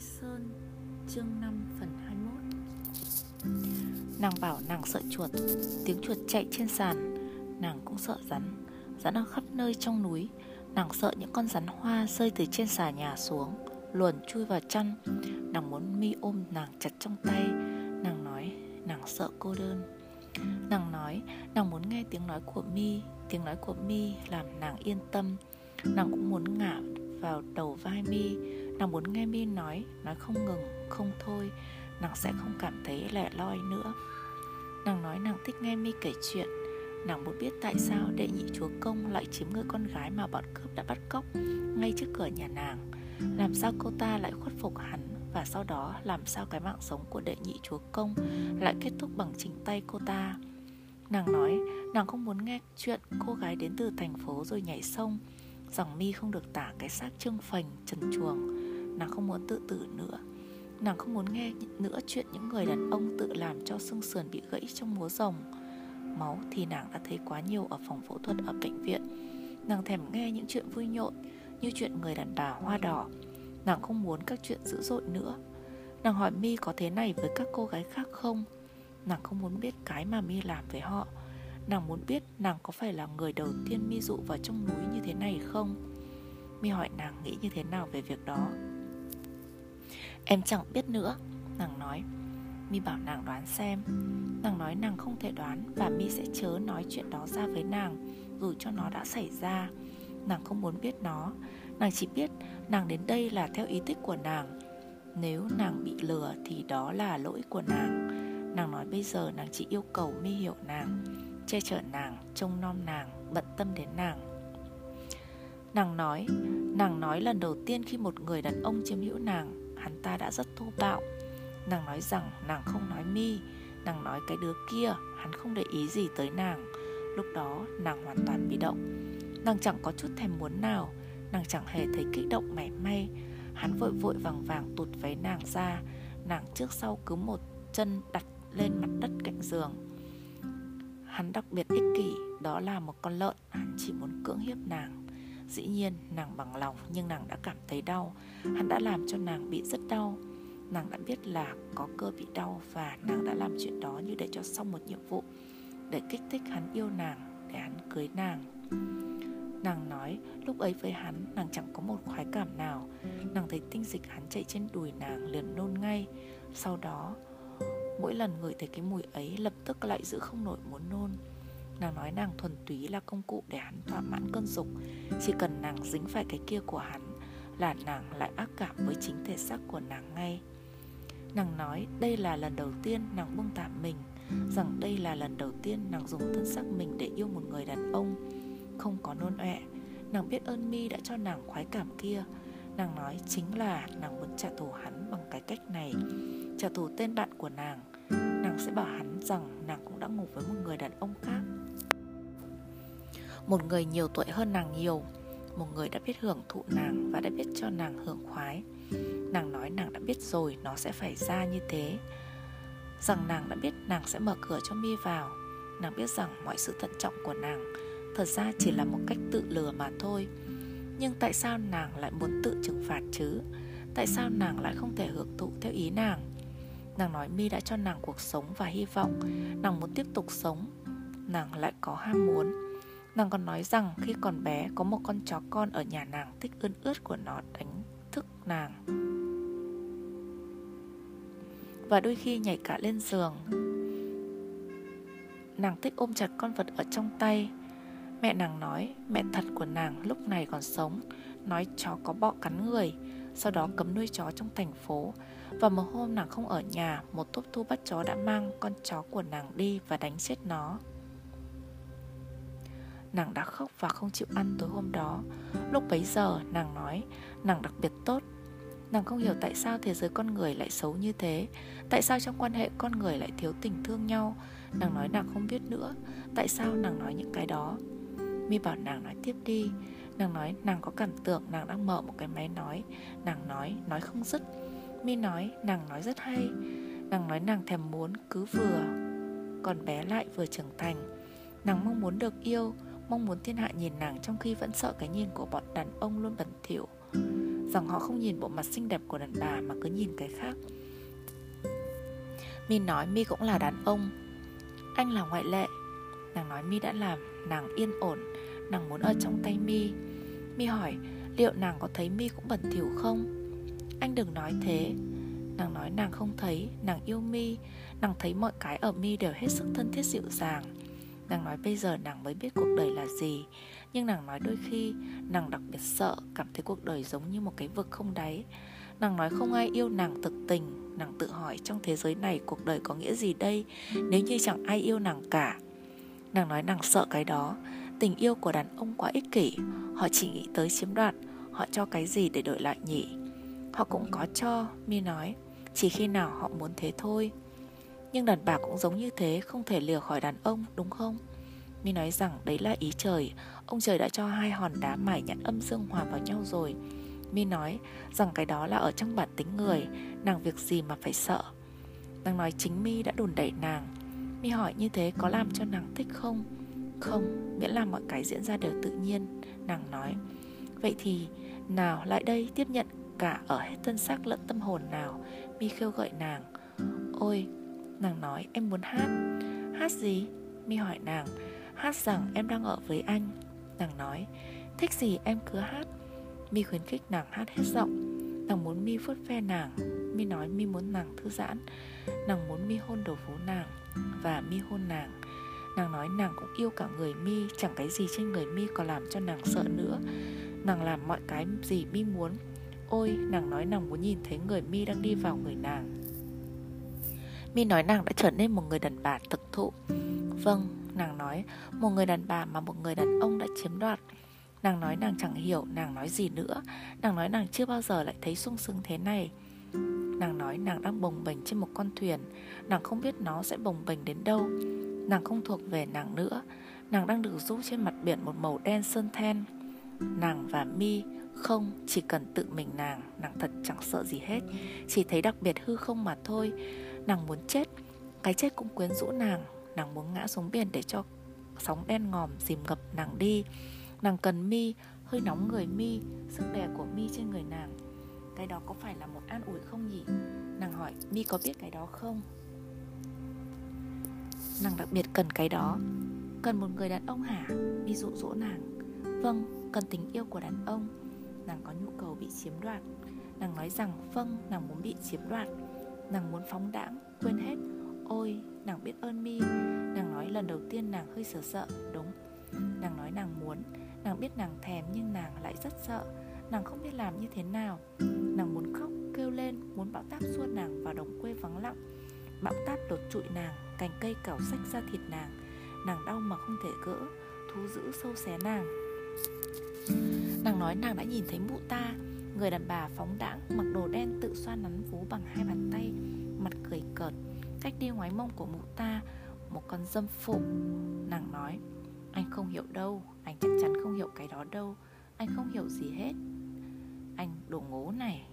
Sơn, Chương 5 phần 21 Nàng bảo nàng sợ chuột, Tiếng chuột chạy trên sàn, Nàng cũng sợ rắn. Rắn ở khắp nơi trong núi, Nàng sợ những con rắn hoa rơi từ trên xà nhà xuống, Luồn chui vào chăn. Nàng muốn mi ôm nàng chặt trong tay, Nàng nói, nàng sợ cô đơn. Nàng nói, nàng muốn nghe tiếng nói của mi, Tiếng nói của mi làm nàng yên tâm. Nàng cũng muốn ngả vào đầu vai mi Nàng muốn nghe mi nói Nói không ngừng, không thôi. Nàng sẽ không cảm thấy lẻ loi nữa. Nàng nói nàng thích nghe mi kể chuyện. Nàng muốn biết tại sao đệ nhị chúa công lại chiếm người con gái mà bọn cướp đã bắt cóc ngay trước cửa nhà nàng. Làm sao cô ta lại khuất phục hắn? Và sau đó làm sao cái mạng sống của đệ nhị chúa công lại kết thúc bằng chính tay cô ta? Nàng nói nàng không muốn nghe chuyện cô gái đến từ thành phố rồi nhảy sông. Rằng mi không được tả cái xác trương phành trần chuồng. Nàng không muốn tự tử nữa. Nàng không muốn nghe nữa chuyện những người đàn ông tự làm cho xương sườn bị gãy trong múa rồng. Máu thì nàng đã thấy quá nhiều ở phòng phẫu thuật ở bệnh viện. Nàng thèm nghe những chuyện vui nhộn, Như chuyện người đàn bà hoa đỏ. Nàng không muốn các chuyện dữ dội nữa. Nàng hỏi mi có thế này với các cô gái khác không? Nàng không muốn biết cái mà mi làm với họ. Nàng muốn biết nàng có phải là người đầu tiên mi dụ vào trong núi như thế này không? Mi hỏi nàng nghĩ như thế nào về việc đó. Em chẳng biết nữa. Nàng nói. Mi bảo nàng đoán xem. Nàng nói nàng không thể đoán Và Mi sẽ chớ nói chuyện đó ra với nàng Dù cho nó đã xảy ra. Nàng không muốn biết nó. Nàng chỉ biết nàng đến đây là theo ý thích của nàng. Nếu nàng bị lừa thì đó là lỗi của nàng. Nàng nói bây giờ nàng chỉ yêu cầu Mi hiểu nàng Che chở nàng, trông nom nàng, bận tâm đến nàng. Nàng nói Nàng nói lần đầu tiên khi một người đàn ông chiếm hữu nàng hắn ta đã rất thô bạo Nàng nói rằng nàng không nói mi, Nàng nói cái đứa kia, Hắn không để ý gì tới nàng. Lúc đó nàng hoàn toàn bị động. Nàng chẳng có chút thèm muốn nào, Nàng chẳng hề thấy kích động mảy may. Hắn vội vội vàng vàng tụt váy nàng ra, Nàng trước sau cứ một chân đặt lên mặt đất cạnh giường. Hắn đặc biệt ích kỷ, Đó là một con lợn, Hắn chỉ muốn cưỡng hiếp nàng. Dĩ nhiên, nàng bằng lòng, nhưng nàng đã cảm thấy đau. Hắn đã làm cho nàng bị rất đau. Nàng đã biết là có cơ bị đau Và nàng đã làm chuyện đó như để cho xong một nhiệm vụ, Để kích thích hắn yêu nàng, Để hắn cưới nàng. Nàng nói, lúc ấy với hắn, Nàng chẳng có một khoái cảm nào. Nàng thấy tinh dịch hắn chạy trên đùi nàng liền nôn ngay. Sau đó, Mỗi lần ngửi thấy cái mùi ấy, Lập tức lại giữ không nổi muốn nôn. Nàng nói nàng thuần túy là công cụ để hắn thỏa mãn cơn dục. Chỉ cần nàng dính phải cái kia của hắn Là nàng lại ác cảm với chính thể xác của nàng ngay. Nàng nói, đây là lần đầu tiên nàng buông tạm mình. Rằng đây là lần đầu tiên nàng dùng thân xác mình để yêu một người đàn ông. Không có nôn ọe Nàng biết ơn mi đã cho nàng khoái cảm kia. Nàng nói, chính là nàng muốn trả thù hắn bằng cái cách này. Trả thù tên bạn của nàng. Nàng sẽ bảo hắn rằng nàng cũng đã ngủ với một người đàn ông khác một người nhiều tuổi hơn nàng nhiều. Một người đã biết hưởng thụ nàng Và đã biết cho nàng hưởng khoái. Nàng nói nàng đã biết rồi, Nó sẽ phải ra như thế. Rằng nàng đã biết nàng sẽ mở cửa cho mi vào. Nàng biết rằng mọi sự thận trọng của nàng Thật ra chỉ là một cách tự lừa mà thôi. Nhưng tại sao nàng lại muốn tự trừng phạt chứ? Tại sao nàng lại không thể hưởng thụ theo ý nàng? Nàng nói mi đã cho nàng cuộc sống và hy vọng. Nàng muốn tiếp tục sống. Nàng lại có ham muốn. Nàng còn nói rằng khi còn bé, có một con chó con ở nhà nàng thích ươn ướt của nó đánh thức nàng. Và đôi khi nhảy cả lên giường, Nàng thích ôm chặt con vật ở trong tay. Mẹ nàng nói, mẹ thật của nàng lúc này còn sống, Nói chó có bọ cắn người, Sau đó cấm nuôi chó trong thành phố. Và một hôm nàng không ở nhà, Một tốp thu bắt chó đã mang con chó của nàng đi Và đánh chết nó. Nàng đã khóc và không chịu ăn tối hôm đó. Lúc bấy giờ, nàng nói, Nàng đặc biệt tốt. Nàng không hiểu tại sao thế giới con người lại xấu như thế. Tại sao trong quan hệ con người lại thiếu tình thương nhau? Nàng nói nàng không biết nữa. Tại sao nàng nói những cái đó? Mi bảo nàng nói, tiếp đi. Nàng nói, nàng có cảm tưởng nàng đang mở một cái máy nói. Nàng nói nói không dứt. Mi nói, nàng nói rất hay. Nàng nói, nàng thèm muốn cứ vừa Còn bé lại vừa trưởng thành. Nàng mong muốn được yêu. Mong muốn thiên hạ nhìn nàng trong khi vẫn sợ cái nhìn của bọn đàn ông luôn bẩn thỉu. Rằng họ không nhìn bộ mặt xinh đẹp của đàn bà Mà cứ nhìn cái khác. Mi nói Mi cũng là đàn ông. Anh là ngoại lệ. Nàng nói Mi đã làm, nàng yên ổn. Nàng muốn ở trong tay Mi. Mi hỏi, liệu nàng có thấy Mi cũng bẩn thỉu không? Anh đừng nói thế. Nàng nói nàng không thấy, Nàng yêu Mi. Nàng thấy mọi cái ở Mi đều hết sức thân thiết dịu dàng. Nàng nói bây giờ nàng mới biết cuộc đời là gì. Nhưng nàng nói đôi khi, Nàng đặc biệt sợ, Cảm thấy cuộc đời giống như một cái vực không đáy. Nàng nói không ai yêu nàng thực tình. Nàng tự hỏi trong thế giới này cuộc đời có nghĩa gì đây? Nếu như chẳng ai yêu nàng cả. Nàng nói nàng sợ cái đó. Tình yêu của đàn ông quá ích kỷ. Họ chỉ nghĩ tới chiếm đoạt. Họ cho cái gì để đổi lại nhỉ? Họ cũng có cho, Mi nói. Chỉ khi nào họ muốn thế thôi. Nhưng đàn bà cũng giống như thế, Không thể lìa khỏi đàn ông, đúng không? Mi nói rằng đấy là ý trời. Ông trời đã cho hai hòn đá mài nhãn âm dương hòa vào nhau rồi. Mi nói rằng cái đó là ở trong bản tính người, Nàng việc gì mà phải sợ? Nàng nói chính Mi đã đùn đẩy nàng. Mi hỏi như thế có làm cho nàng thích không? Không, Miễn là mọi cái diễn ra đều tự nhiên, Nàng nói. Vậy thì nào lại đây tiếp nhận cả ở hết thân xác lẫn tâm hồn nào? Mi kêu gọi nàng. Ôi Nàng nói, em muốn hát. Hát gì? Mi hỏi nàng. Hát rằng em đang ở với anh. Nàng nói, Thích gì em cứ hát. Mi khuyến khích nàng hát hết giọng. Nàng muốn Mi phớt ve nàng. Mi nói, Mi muốn nàng thư giãn. Nàng muốn Mi hôn đầu vú nàng Và Mi hôn nàng. Nàng nói, nàng cũng yêu cả người Mi, Chẳng cái gì trên người Mi còn làm cho nàng sợ nữa. Nàng làm mọi cái gì Mi muốn. Ôi, nàng nói, nàng muốn nhìn thấy người Mi đang đi vào người nàng. Mi nói nàng đã trở nên một người đàn bà thực thụ. Vâng, nàng nói Một người đàn bà mà một người đàn ông đã chiếm đoạt. Nàng nói nàng chẳng hiểu nàng nói gì nữa. Nàng nói nàng chưa bao giờ lại thấy sung sướng thế này. Nàng nói nàng đang bồng bềnh trên một con thuyền. Nàng không biết nó sẽ bồng bềnh đến đâu. Nàng không thuộc về nàng nữa. Nàng đang được rũ trên mặt biển một màu đen sơn then. Nàng và mi không chỉ cần tự mình nàng Nàng thật chẳng sợ gì hết. Chỉ thấy đặc biệt hư không mà thôi. Nàng muốn chết. Cái chết cũng quyến rũ nàng. Nàng muốn ngã xuống biển để cho sóng đen ngòm dìm ngập nàng đi. Nàng cần mi Hơi nóng người mi Sức đè của mi trên người nàng. Cái đó có phải là một an ủi không nhỉ? Nàng hỏi mi có biết cái đó không? Nàng đặc biệt cần cái đó. Cần một người đàn ông hả? Mi dụ dỗ nàng. Vâng, cần tình yêu của đàn ông. Nàng có nhu cầu bị chiếm đoạt. Nàng nói rằng vâng, nàng muốn bị chiếm đoạt. Nàng muốn phóng đãng, quên hết. Ôi, nàng biết ơn mi. Nàng nói lần đầu tiên nàng hơi sợ sợ Đúng, nàng nói nàng muốn. Nàng biết nàng thèm nhưng nàng lại rất sợ. Nàng không biết làm như thế nào. Nàng muốn khóc, kêu lên Muốn bão táp xua nàng vào đồng quê vắng lặng. Bão táp đột trụi nàng Cành cây cào sách ra thịt nàng. Nàng đau mà không thể gỡ Thú dữ sâu xé nàng. Nàng nói nàng đã nhìn thấy mụ ta. Người đàn bà phóng đãng, Mặc đồ đen tự xoa nắn vú bằng hai bàn tay, Mặt cười cợt, Cách đi ngoái mông của mụ ta, Một con dâm phụ. Nàng nói, Anh không hiểu đâu, Anh chắc chắn không hiểu cái đó đâu, Anh không hiểu gì hết. Anh đồ ngố này.